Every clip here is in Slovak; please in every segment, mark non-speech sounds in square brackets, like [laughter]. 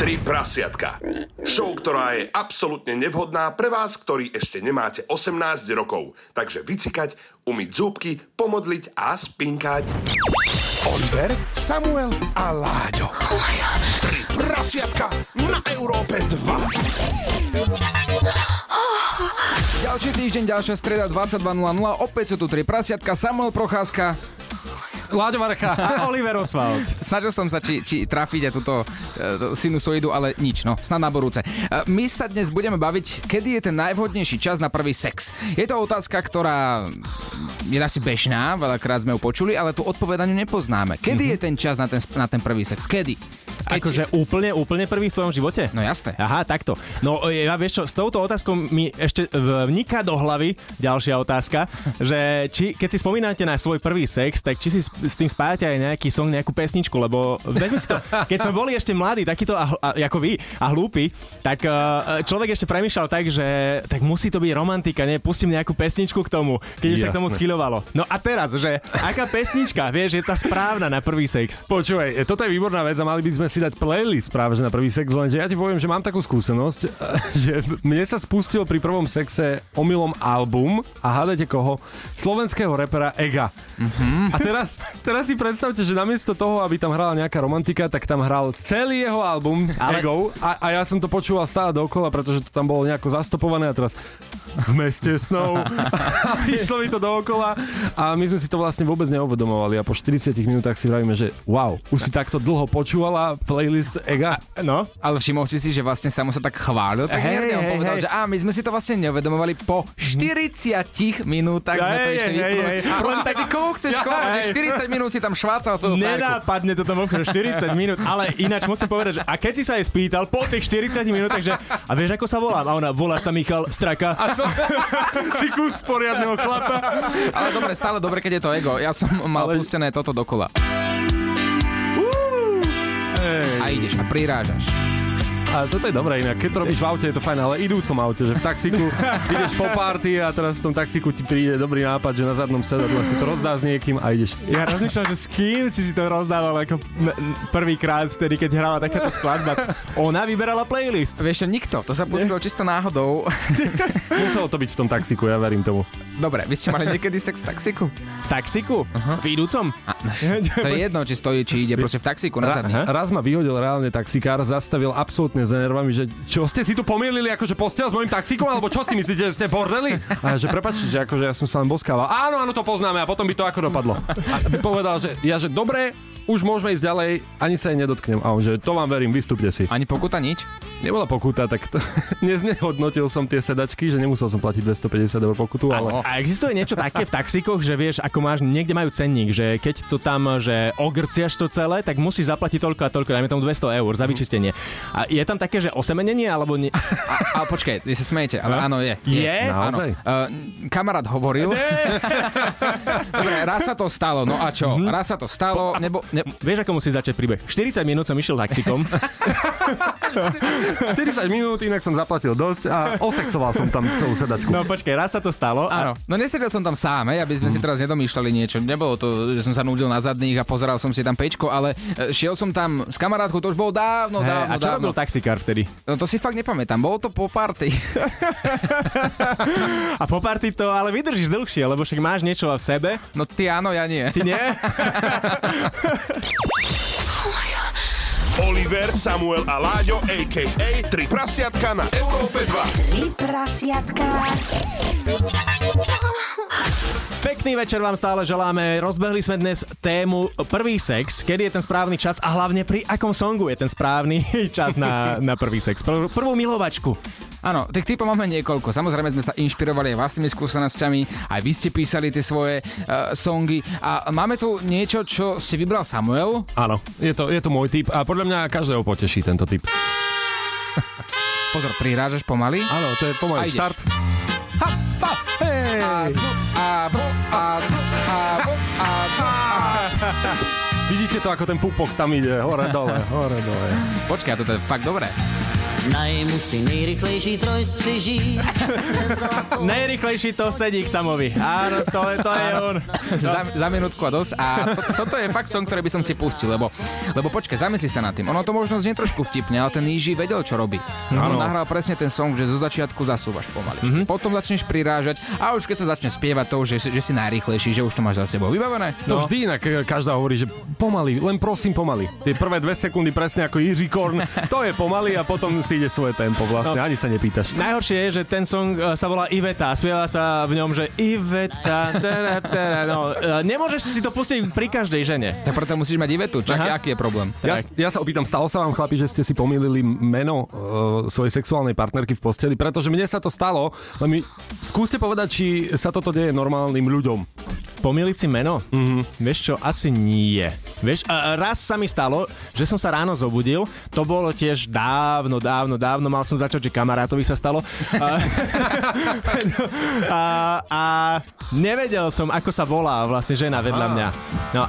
Tri prasiatka. Show, ktorá je absolútne nevhodná pre vás, ktorí ešte nemáte 18 rokov. Takže vycikať, umyť zúbky, pomodliť a spinkať. Oliver, Samuel a Láďo. Tri prasiatka na Európe 2. Ďalší týždeň, ďalšia streda 22.00. Opäť sú tu tri prasiatka. Samuel Procházka. Láďo Varecha. A Oliver Oswald. Snažil som sa, či, či trafiť aj túto e, sinusoidu, ale nič, no, snad na borúce. E, my sa dnes budeme baviť, kedy je ten najvhodnejší čas na prvý sex. Je to otázka, ktorá je asi bežná, veľakrát sme ju počuli, ale tú odpovedaniu nepoznáme. Kedy je ten čas na ten, na ten prvý sex? Kedy? Keď... Akože úplne, úplne prvý v tvojom živote? No jasné. Aha, takto. No ja vieš čo, s touto otázkou mi ešte vniká do hlavy ďalšia otázka, [laughs] že či, keď si spomínate na svoj prvý sex, tak či si s tým spájate aj nejaký song, nejakú pesničku, lebo vezmi si to, keď sme boli ešte mladí, takýto a, a, ako vy, a hlúpi, tak uh, človek ešte premýšľal tak, že tak musí to byť romantika, ne? Pustím nejakú pesničku k tomu, keď už sa k tomu schylovalo. No a teraz, že aká pesnička, vieš, je tá správna na prvý sex? Počúvaj, toto je výborná vec a mali by sme si dať playlist práve že na prvý sex, lenže ja ti poviem, že mám takú skúsenosť, [laughs] že mne sa spustil pri prvom sexe omylom album a hádajte koho? Slovenského repera Ega. Mm-hmm. A teraz, teraz si predstavte, že namiesto toho, aby tam hrala nejaká romantika, tak tam hral celý jeho album Ale... Ego a, a ja som to počúval stále dokola, pretože to tam bolo nejako zastopované a teraz v meste snov. [laughs] a išlo mi to dookola a my sme si to vlastne vôbec neuvedomovali a po 40 minútach si vravíme, že wow, už si takto dlho počúvala playlist Ega. No. Ale všimol si si, že vlastne Samo sa tak chválil, tak hey, hey, on povedal, hey. že a my sme si to vlastne neuvedomovali po 40 minútach sme to išli hey, hey, hey. Prosím, tak ty koho chceš klamať, že 40 minút si tam švácal tú Nenápadne to tam 40 minút, ale ináč musím povedať, že a keď si sa jej spýtal po tých 40 minútach, že a vieš ako sa volám? A ona, voláš sa Michal Straka. A som, [laughs] si kus poriadneho chlapa. Ale dobre, stále dobre, keď je to ego. Ja som mal ale... pustené toto dokola. A ideš a prirážaš. A toto je dobré inak, keď to robíš v aute, je to fajn, ale idúcom aute, že v taxiku ideš po party a teraz v tom taxiku ti príde dobrý nápad, že na zadnom sedadle si to rozdá s niekým a ideš. Ja rozmýšľam, že s kým si si to rozdával ako prvýkrát vtedy, keď hrala takáto skladba. Ona vyberala playlist. Vieš, nikto, to sa pustilo čisto náhodou. [laughs] Muselo to byť v tom taxiku, ja verím tomu. Dobre, vy ste mali niekedy sex v taxiku? V taxiku? Uh-huh. V idúcom? A, to je jedno, či stojí, či ide proste v taxiku na zadný. Raz ma vyhodil reálne taxikár, zastavil absolútne za nervami, že čo ste si tu pomýlili, akože postel s mojim taxikom, alebo čo si myslíte, že ste bordeli? A že prepačte, že akože ja som sa len boskával. Áno, áno, to poznáme a potom by to ako dopadlo. A povedal, že ja, že dobre, už môžeme ísť ďalej, ani sa jej nedotknem. A on, že to vám verím, vystúpte si. Ani pokuta nič? Nebola pokuta, tak to, [laughs] neznehodnotil som tie sedačky, že nemusel som platiť 250 eur pokutu, ale... A existuje niečo také v taxikoch, že vieš, ako máš, niekde majú cenník, že keď to tam, že ogrciaš to celé, tak musíš zaplatiť toľko a toľko, dajme tomu 200 eur za vyčistenie. A je tam také, že osemenenie, alebo nie? A, a počkaj, vy sa smejete, ale áno, je. Je? je? Naozaj? Uh, kamarát hovoril. [laughs] Raz sa to stalo, no a čo? Mhm. Raz sa to stalo, nebo, ne, vieš, ako musí začať príbeh? 40 minút som išiel taxikom. [laughs] 40 minút, inak som zaplatil dosť a osexoval som tam celú sedačku. No počkaj, raz sa to stalo. Áno, a... no nesedel som tam sám, hej, aby sme si teraz nedomýšľali niečo. Nebolo to, že som sa nudil na zadných a pozeral som si tam pečko, ale e, šiel som tam s kamarátkou, to už bolo dávno, hey, dávno, A čo dávno. robil taxikár vtedy? No to si fakt nepamätám, bolo to po party. [laughs] a po party to ale vydržíš dlhšie, lebo však máš niečo v sebe. No ty áno, ja nie. Ty nie? [laughs] Oliver, Samuel a Láďo, a.k.a. Tri prasiatka na Európe 2. Tri prasiatka. Pekný večer vám stále želáme. Rozbehli sme dnes tému prvý sex, kedy je ten správny čas a hlavne pri akom songu je ten správny [laughs] čas na, na prvý sex. Prv, prvú milovačku. Áno, tých typov máme niekoľko. Samozrejme sme sa inšpirovali aj vlastnými skúsenosťami, aj vy ste písali tie svoje uh, songy. A máme tu niečo, čo si vybral Samuel. Áno, je to, je to môj typ a podľa mňa každého poteší tento typ. [laughs] Pozor, prirážaš pomaly? Áno, to je pomaly. Štart. Ha, ha, hej! A tu, a bu, a tu, a bu, a tu, a... [laughs] Vidíte to, ako ten pupok tam ide, hore dole, hore dole. Počkaj, toto je fakt dobré. Najmusí nejrychlejší troj spřiží. [laughs] Najrychlejší to sedí k Samovi. Áno, to je, to je on. za, za minútku a dosť. A to, toto je fakt song, ktorý by som si pustil, lebo, lebo počkaj, zamysli sa nad tým. Ono to možno znie trošku vtipne, ale ten Níži vedel, čo robí. On nahral presne ten song, že zo začiatku zasúvaš pomaly. Mm-hmm. Potom začneš prirážať a už keď sa začne spievať to, že, že si najrýchlejší, že už to máš za sebou vybavené. To vždy inak e, každá hovorí, že pomaly, len prosím pomaly. Tie prvé dve sekundy presne ako Jiří Korn, to je pomaly a potom si ide svoje tempo vlastne, No. ani sa nepýtaš. Najhoršie je, že ten song e, sa volá Iveta a spieva sa v ňom, že Iveta, tera, tera, no, e, nemôžeš si to pustiť pri každej žene. Tak preto musíš mať Ivetu. Čak, Aha. aký je problém? Ja, ja sa opýtam, stalo sa vám chlapi, že ste si pomýlili meno uh, svojej sexuálnej partnerky v posteli? Pretože mne sa to stalo, len mi skúste povedať, či sa toto deje normálnym ľuďom. Pomýliť si meno? Mm-hmm. Vieš čo, asi nie. Vieš, a raz sa mi stalo, že som sa ráno zobudil, to bolo tiež dávno, dávno, dávno, mal som začať, že kamarátovi sa stalo. A, [laughs] a, a nevedel som, ako sa volá vlastne žena vedľa mňa. No,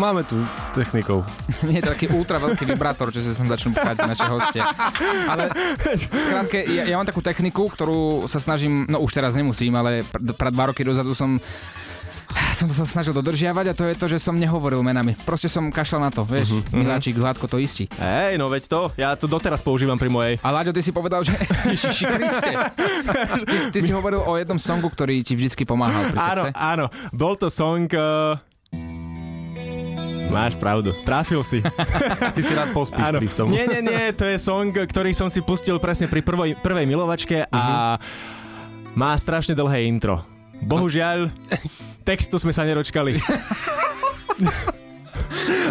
Máme tu technikov. [laughs] Nie je to taký ultra veľký vibrátor, že sa sem začnú pchať naše hostie. Ale skrátke, ja, ja mám takú techniku, ktorú sa snažím, no už teraz nemusím, ale pr- pred dva roky dozadu som som to sa snažil dodržiavať a to je to, že som nehovoril menami. Proste som kašľal na to, vieš, uh-huh. Miláčik, Zlatko to istí. hej, no veď to, ja to doteraz používam pri mojej. A Láďo, ty si povedal, že [laughs] Ježiši Kriste. [laughs] Ty, ty si hovoril o jednom songu, ktorý ti vždycky pomáhal pri Áno, sexe. áno, bol to song... Uh... Máš pravdu, trafil si. [laughs] Ty si rád pospíš Áno. pri tom. Nie, nie, nie, to je song, ktorý som si pustil presne pri prvej, prvej milovačke a má strašne dlhé intro. Bohužiaľ, textu sme sa neročkali.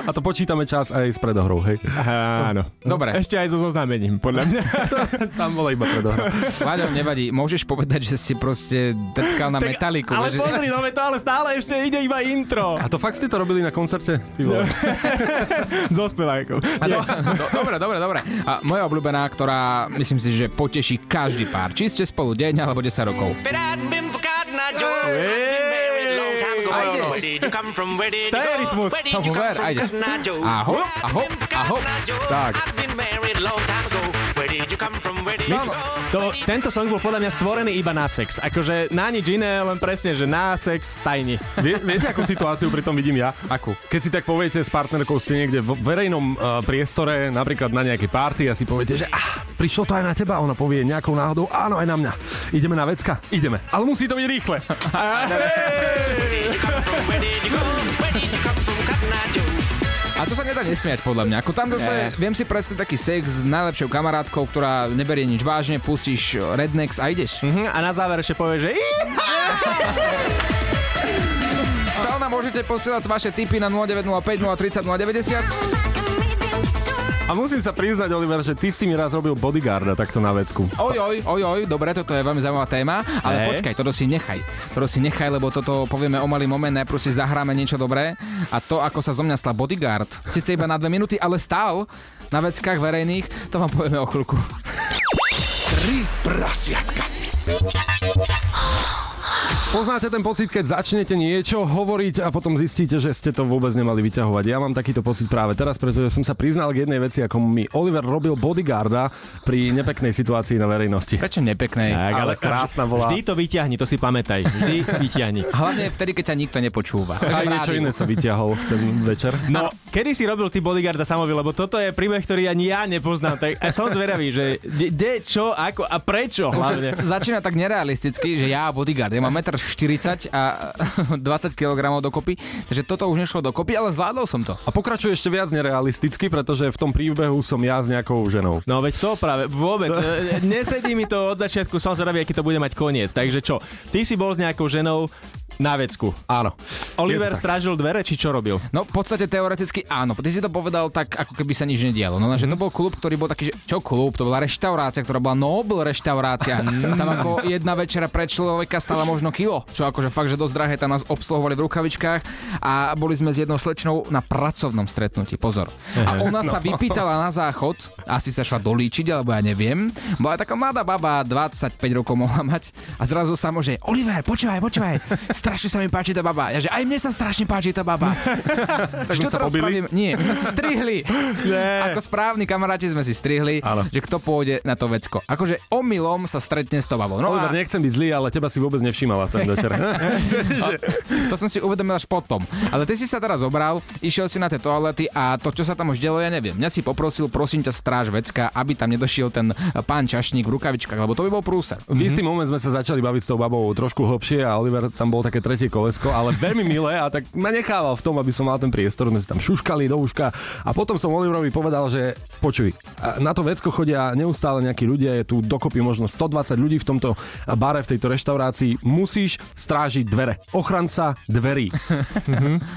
A to počítame čas aj s predohrou, hej. Áno. Dobre. Ešte aj so zoznámením, podľa mňa. [laughs] Tam bola iba predohra. Láďo, nevadí, môžeš povedať, že si proste drtkal na metaliku. ale že... pozri, no to ale stále ešte ide iba intro. A to fakt ste to robili na koncerte? Ty vole. [laughs] So spevákom. Do, do, dobre, dobre, dobre. A moja obľúbená, ktorá myslím si, že poteší každý pár. Či ste spolu deň alebo 10 rokov. A ideš. To je rytmus. Tomu ver, a ideš. Aho, aho, aho. Tak. Myslím, to, tento song bol podľa mňa stvorený iba na sex. Akože na nič iné, len presne, že na sex v stajni. Vie, viete, akú situáciu pri tom vidím ja? Akú? Keď si tak poviete s partnerkou, ste niekde v verejnom uh, priestore, napríklad na nejakej party a si poviete, že ah, prišlo to aj na teba, a ona povie nejakou náhodou, áno, aj na mňa. Ideme na vecka? Ideme. Ale musí to byť rýchle. [laughs] A to sa nedá nesmiať podľa mňa. Ako tam zase, viem si predstaviť taký sex s najlepšou kamarátkou, ktorá neberie nič vážne, pustíš Rednex a ideš. Mhm, a na záver ešte povie, že Stále nám môžete posielať vaše tipy na 0905 030 090. A musím sa priznať, Oliver, že ty si mi raz robil bodyguarda takto na vecku. Oj, oj, oj, oj, dobre, toto je veľmi zaujímavá téma, ale Hej. počkaj, toto si nechaj. Toto si nechaj, lebo toto povieme o malý moment, najprv si zahráme niečo dobré a to, ako sa zo mňa stal bodyguard, síce iba na dve minúty, ale stál na veckách verejných, to vám povieme o chvíľku. Tri prasiatka. Poznáte ten pocit, keď začnete niečo hovoriť a potom zistíte, že ste to vôbec nemali vyťahovať. Ja mám takýto pocit práve teraz, pretože som sa priznal k jednej veci, ako mi Oliver robil bodyguarda pri nepeknej situácii na verejnosti. Prečo nepeknej? Tak, Ale krásna bola. Vždy to vyťahni, to si pamätaj. Vždy [laughs] vyťahni. Hlavne vtedy, keď ťa nikto nepočúva. Aj niečo iné sa vyťahol v ten večer. No, kedy si robil ty bodyguarda samovi, lebo toto je príbeh, ktorý ani ja nepoznám. Tak a som zvedavý, že kde, čo, ako a prečo hlavne. [laughs] Začína tak nerealisticky, že ja bodyguard, ja mám 1,40 m a [laughs] 20 kg dokopy, takže toto už nešlo dokopy, ale zvládol som to. A pokračuje ešte viac nerealisticky, pretože v tom príbehu som ja s nejakou ženou. No veď to práve, vôbec. [laughs] Nesedí mi to od začiatku, som zvedavý, aký to bude mať koniec. Takže čo, ty si bol s nejakou ženou na vecku. Áno. Oliver strážil dvere, či čo robil? No v podstate teoreticky áno. Ty si to povedal tak, ako keby sa nič nedialo. No že to bol klub, ktorý bol taký, že čo klub? To bola reštaurácia, ktorá bola Nobel reštaurácia. [laughs] Tam ako jedna večera pre človeka stala možno kilo. Čo akože fakt, že dosť drahé, tam nás obsluhovali v rukavičkách a boli sme s jednou slečnou na pracovnom stretnutí. Pozor. A ona sa vypýtala na záchod, asi sa šla dolíčiť, alebo ja neviem. Bola taká mladá baba, 25 rokov mohla mať. A zrazu samo, že Oliver, počúvaj, počúvaj, strašne sa mi páči tá baba. Ja že aj mne sa strašne páči tá baba. [laughs] Čo sme sa pobili? spravím? Nie, my sme si strihli. [laughs] Ako správni kamaráti sme si strihli, Áno. že kto pôjde na to vecko. Akože omylom sa stretne s tou babou. No Oliver, a nechcem byť zlý, ale teba si vôbec nevšímala ten večer. [laughs] to som si uvedomil až potom. Ale ty si sa teraz zobral, išiel si na tie toalety a to, čo sa tam už dialo, ja neviem. Mňa si poprosil, prosím ťa, stráž vecka, aby tam nedošiel ten pán čašník v rukavičkách, lebo to by bol prúser. V istý moment sme sa začali baviť s tou babou trošku hlbšie a Oliver tam bol také tretie kolesko, ale veľmi milé a tak ma nechával v tom, aby som mal ten priestor. Sme si tam šuškali do uška a potom som Oliverovi povedal, že počuj, na to vecko chodia neustále nejakí ľudia, je tu dokopy možno 120 ľudí v tomto bare, v tejto reštaurácii. Musíš strážiť dvere. Ochranca dverí.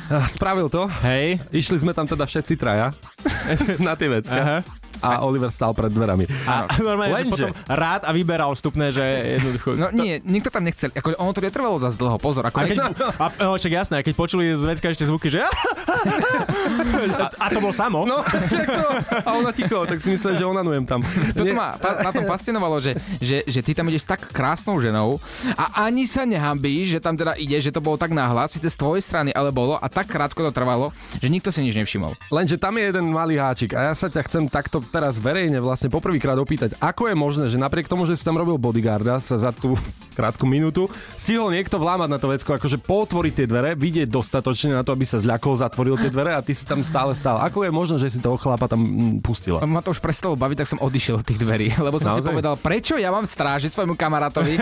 A Spravil to. Hej. Išli sme tam teda všetci traja [laughs] na tie vecka. Aha. A Oliver stál pred dverami. A [laughs] normálne, že Lenže- potom rád a vyberal vstupné, že jednoducho... No nie, nikto tam nechcel. Ako, ono to netrvalo zase dlho, pozor. Ako A keď, a, no, čak jasné, a keď počuli z vecka ešte zvuky, že... A, [laughs] a to bol samo. No, to? A ona ticho, tak si myslel, že onanujem tam. Toto Nie- ma na tom fascinovalo, že, že, že ty tam ideš s tak krásnou ženou a ani sa nehambíš, že tam teda ide, že to bolo tak náhlas, síce z tvojej strany, ale bolo a tak krátko to trvalo, že nikto si nič nevšimol. Lenže tam je jeden malý háčik a ja sa ťa chcem takto teraz verejne vlastne poprvýkrát opýtať, ako je možné, že napriek tomu, že si tam robil bodyguarda sa za tú krátku minútu, stihol niekto vlámať na to vecko, akože potvoriť tie dvere, vidieť dostatočne na to, aby sa zľakol, zatvoril tie dvere a ty si tam stále stál. Ako je možné, že si toho chlapa tam mm, pustila? Ma to už prestalo baviť, tak som odišiel od tých dverí, [laughs] lebo som si Naozaj? povedal, prečo ja mám strážiť svojmu kamarátovi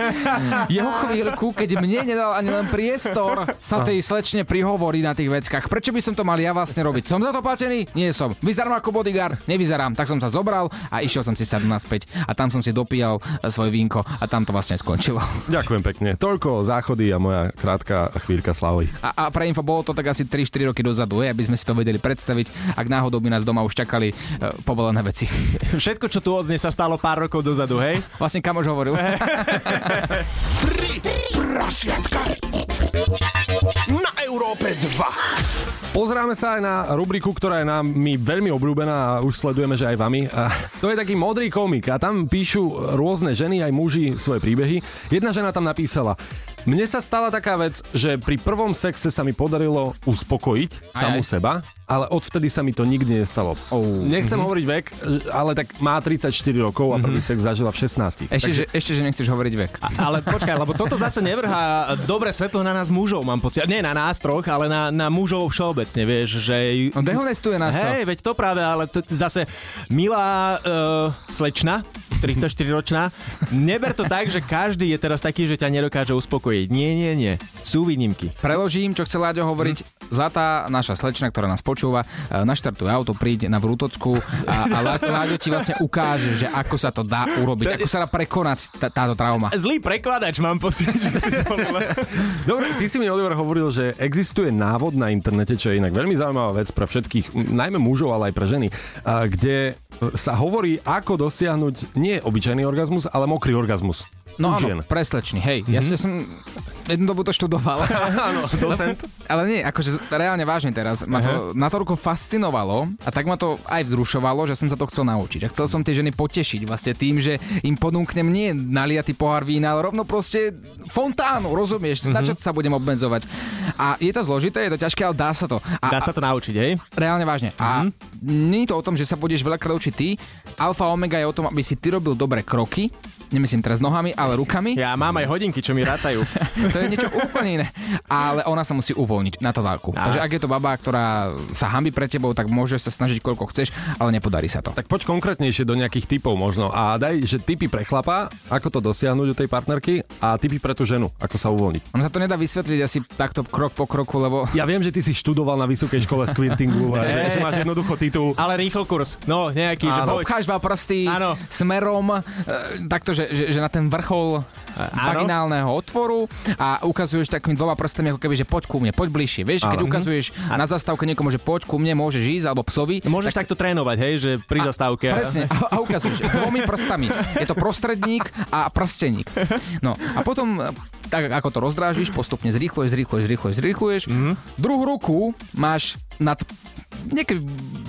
jeho chvíľku, keď mne nedal ani len priestor sa tej slečne prihovoriť na tých veckách. Prečo by som to mal ja vlastne robiť? Som za to platený? Nie som. Vyzerám ako bodyguard? Nevyzerám. Tak som sa zobral a išiel som si sadnúť naspäť a tam som si dopíjal e, svoj vínko a tam to vlastne skončilo. [laughs] Ďakujem pekne. Toľko záchody a moja krátka chvíľka slavy. A, a pre info bolo to tak asi 3-4 roky dozadu, je, aby sme si to vedeli predstaviť, ak náhodou by nás doma už čakali e, povolené veci. [laughs] Všetko, čo tu odznie, sa stalo pár rokov dozadu, hej? Vlastne kamož hovoril. [laughs] Tri prasiatka na Európe 2. Pozráme sa aj na rubriku, ktorá je nám my veľmi obľúbená a už sledujeme, že aj vami. A to je taký modrý komik a tam píšu rôzne ženy aj muži svoje príbehy. Jedna žena tam napísala, mne sa stala taká vec, že pri prvom sexe sa mi podarilo uspokojiť Aj, samú aj. seba, ale odvtedy sa mi to nikdy nestalo. Oh. Nechcem hovoriť vek, ale tak má 34 rokov a prvý sex zažila v 16. Ešte, že, ešte, že nechceš hovoriť vek. Ale počkaj, lebo toto zase nevrhá dobré svetlo na nás mužov, mám pocit. Nie na nás troch, ale na, na mužov všeobecne, vieš, že... No dehonestuje nás. Hej, veď to práve, ale to, zase milá uh, slečna, 34-ročná, neber to tak, že každý je teraz taký, že ťa nedokáže uspokojiť. Nie, nie, nie. Sú výnimky. Preložím, čo chce Láďo hovoriť. Zlatá naša slečna, ktorá nás počúva, e, naštartuje auto, príď na Vrútocku a, a Lá- Láďo ti vlastne ukáže, že ako sa to dá urobiť, ako sa dá prekonať tá, táto trauma. Zlý prekladač, mám pocit, že si zvolil. [laughs] Dobre, ty si mi, Oliver, hovoril, že existuje návod na internete, čo je inak veľmi zaujímavá vec pre všetkých, najmä mužov, ale aj pre ženy, kde sa hovorí, ako dosiahnuť nie obyčajný orgazmus, ale mokrý orgazmus. No áno, preslečný, hej. Ja, ja som jednu dobu to študoval. [laughs] Áno, docent. Ale nie, akože reálne vážne teraz. Ma to natoľko fascinovalo a tak ma to aj vzrušovalo, že som sa to chcel naučiť. A chcel som tie ženy potešiť vlastne tým, že im ponúknem nie naliatý pohár vína, ale rovno proste fontánu, rozumieš? Na čo sa budem obmedzovať? A je to zložité, je to ťažké, ale dá sa to. A, Dá sa to naučiť, hej? Reálne vážne. A nie je to o tom, že sa budeš veľakrát učiť ty. Alfa Omega je o tom, aby si ty robil dobré kroky. Nemyslím teraz nohami, ale rukami. Ja mám aj hodinky, čo mi rátajú. [laughs] To je niečo úplne iné. Ale ona sa musí uvoľniť na to dávku. Takže ak je to baba, ktorá sa hambi pred tebou, tak môžeš sa snažiť koľko chceš, ale nepodarí sa to. Tak poď konkrétnejšie do nejakých typov možno a daj, že typy pre chlapa, ako to dosiahnuť u tej partnerky a typy pre tú ženu, ako sa uvoľniť. Ono sa to nedá vysvetliť asi takto krok po kroku, lebo Ja viem, že ty si študoval na vysokej škole squirtingu a [laughs] že máš jednoducho titul. Ale rýchlo kurz. No, nejaký, že Áno. dva prsty Áno. smerom, e, takto, že, že, že na ten vrchol áno. vaginálneho otvoru a ukazuješ takými dvoma prstami, ako keby, že poď ku mne, poď bližšie. Vieš, keď Áno. ukazuješ na zastávke niekomu, že poď ku mne, môžeš ísť, alebo psovi, Môžeš takto trénovať, hej, že pri zastávke. Presne, a, a ukazuješ dvomi prstami. Je to prostredník a prsteník. No a potom, e, tak ako to rozdrážiš, postupne zrýchluješ, zrýchluješ, zrýchluješ, zrýchluješ. Mm-hmm. Druhú ruku máš nad niekedy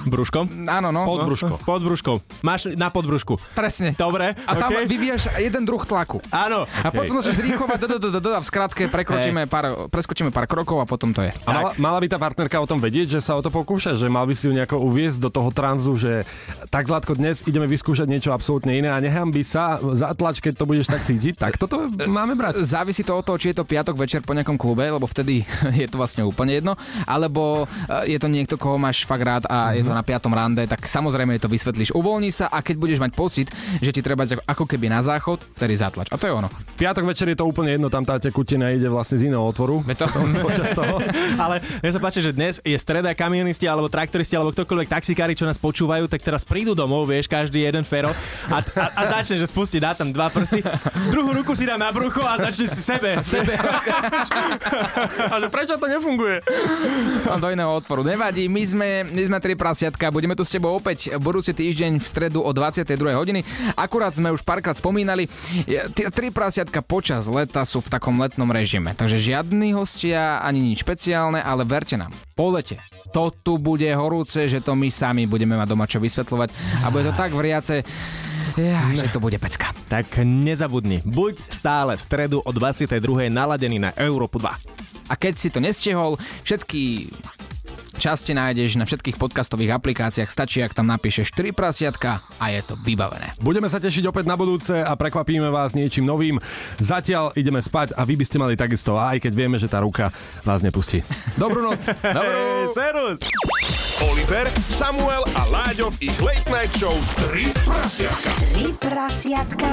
Brúškom? Áno, no. Podbrúško. Pod brúškou. Máš na podbrúšku. Presne. Dobre, A tam okay. vyvíjaš jeden druh tlaku. Áno. A potom musíš zrýchlovať, do, do, do, do, a v skratke prekročíme pár, preskočíme pár krokov a potom to je. A mala, mala by tá partnerka o tom vedieť, že sa o to pokúša, že mal by si ju nejako uviezť do toho tranzu, že tak Zlatko, dnes ideme vyskúšať niečo absolútne iné a nechám by sa zatlač, keď to budeš tak cítiť, tak toto máme brať. Závisí to od toho, či je to piatok večer po nejakom klube, lebo vtedy [laughs] je to vlastne úplne jedno, alebo eh, je to niekto, koho máš fakt rád a je to na piatom rande, tak samozrejme to vysvetlíš. Uvoľni sa a keď budeš mať pocit, že ti treba ako keby na záchod, vtedy zatlač. A to je ono. V piatok večer je to úplne jedno, tam tá tekutina ide vlastne z iného otvoru. To, [laughs] Počas toho. [laughs] Ale mne sa páči, že dnes je streda, kamionisti alebo traktoristi alebo ktokoľvek taxikári, čo nás počúvajú, tak teraz prídu domov, vieš, každý jeden fero a, a, a začne, že spustí, dá tam dva prsty, druhú ruku si dá na brucho a začne si sebe. sebe. [laughs] Ale prečo to nefunguje? Mám do iného otvoru. Nevadí, my sme, my sme tri prasiatka. Budeme tu s tebou opäť budúci týždeň v stredu o 22. hodiny. Akurát sme už párkrát spomínali, tie tri prasiatka počas leta sú v takom letnom režime. Takže žiadni hostia, ani nič špeciálne, ale verte nám, po lete to tu bude horúce, že to my sami budeme mať doma čo vysvetľovať a bude to tak vriace, ja, že to bude pecka. Tak nezabudni, buď stále v stredu o 22. naladený na Európu 2. A keď si to nestihol, všetky časti nájdeš na všetkých podcastových aplikáciách, stačí, ak tam napíšeš 3 prasiatka a je to vybavené. Budeme sa tešiť opäť na budúce a prekvapíme vás niečím novým. Zatiaľ ideme spať a vy by ste mali takisto, aj keď vieme, že tá ruka vás nepustí. Dobrú noc. [laughs] Hey, serus! Oliver, Samuel a Láďo v ich Late Night Show 3 prasiatka. Tri prasiatka.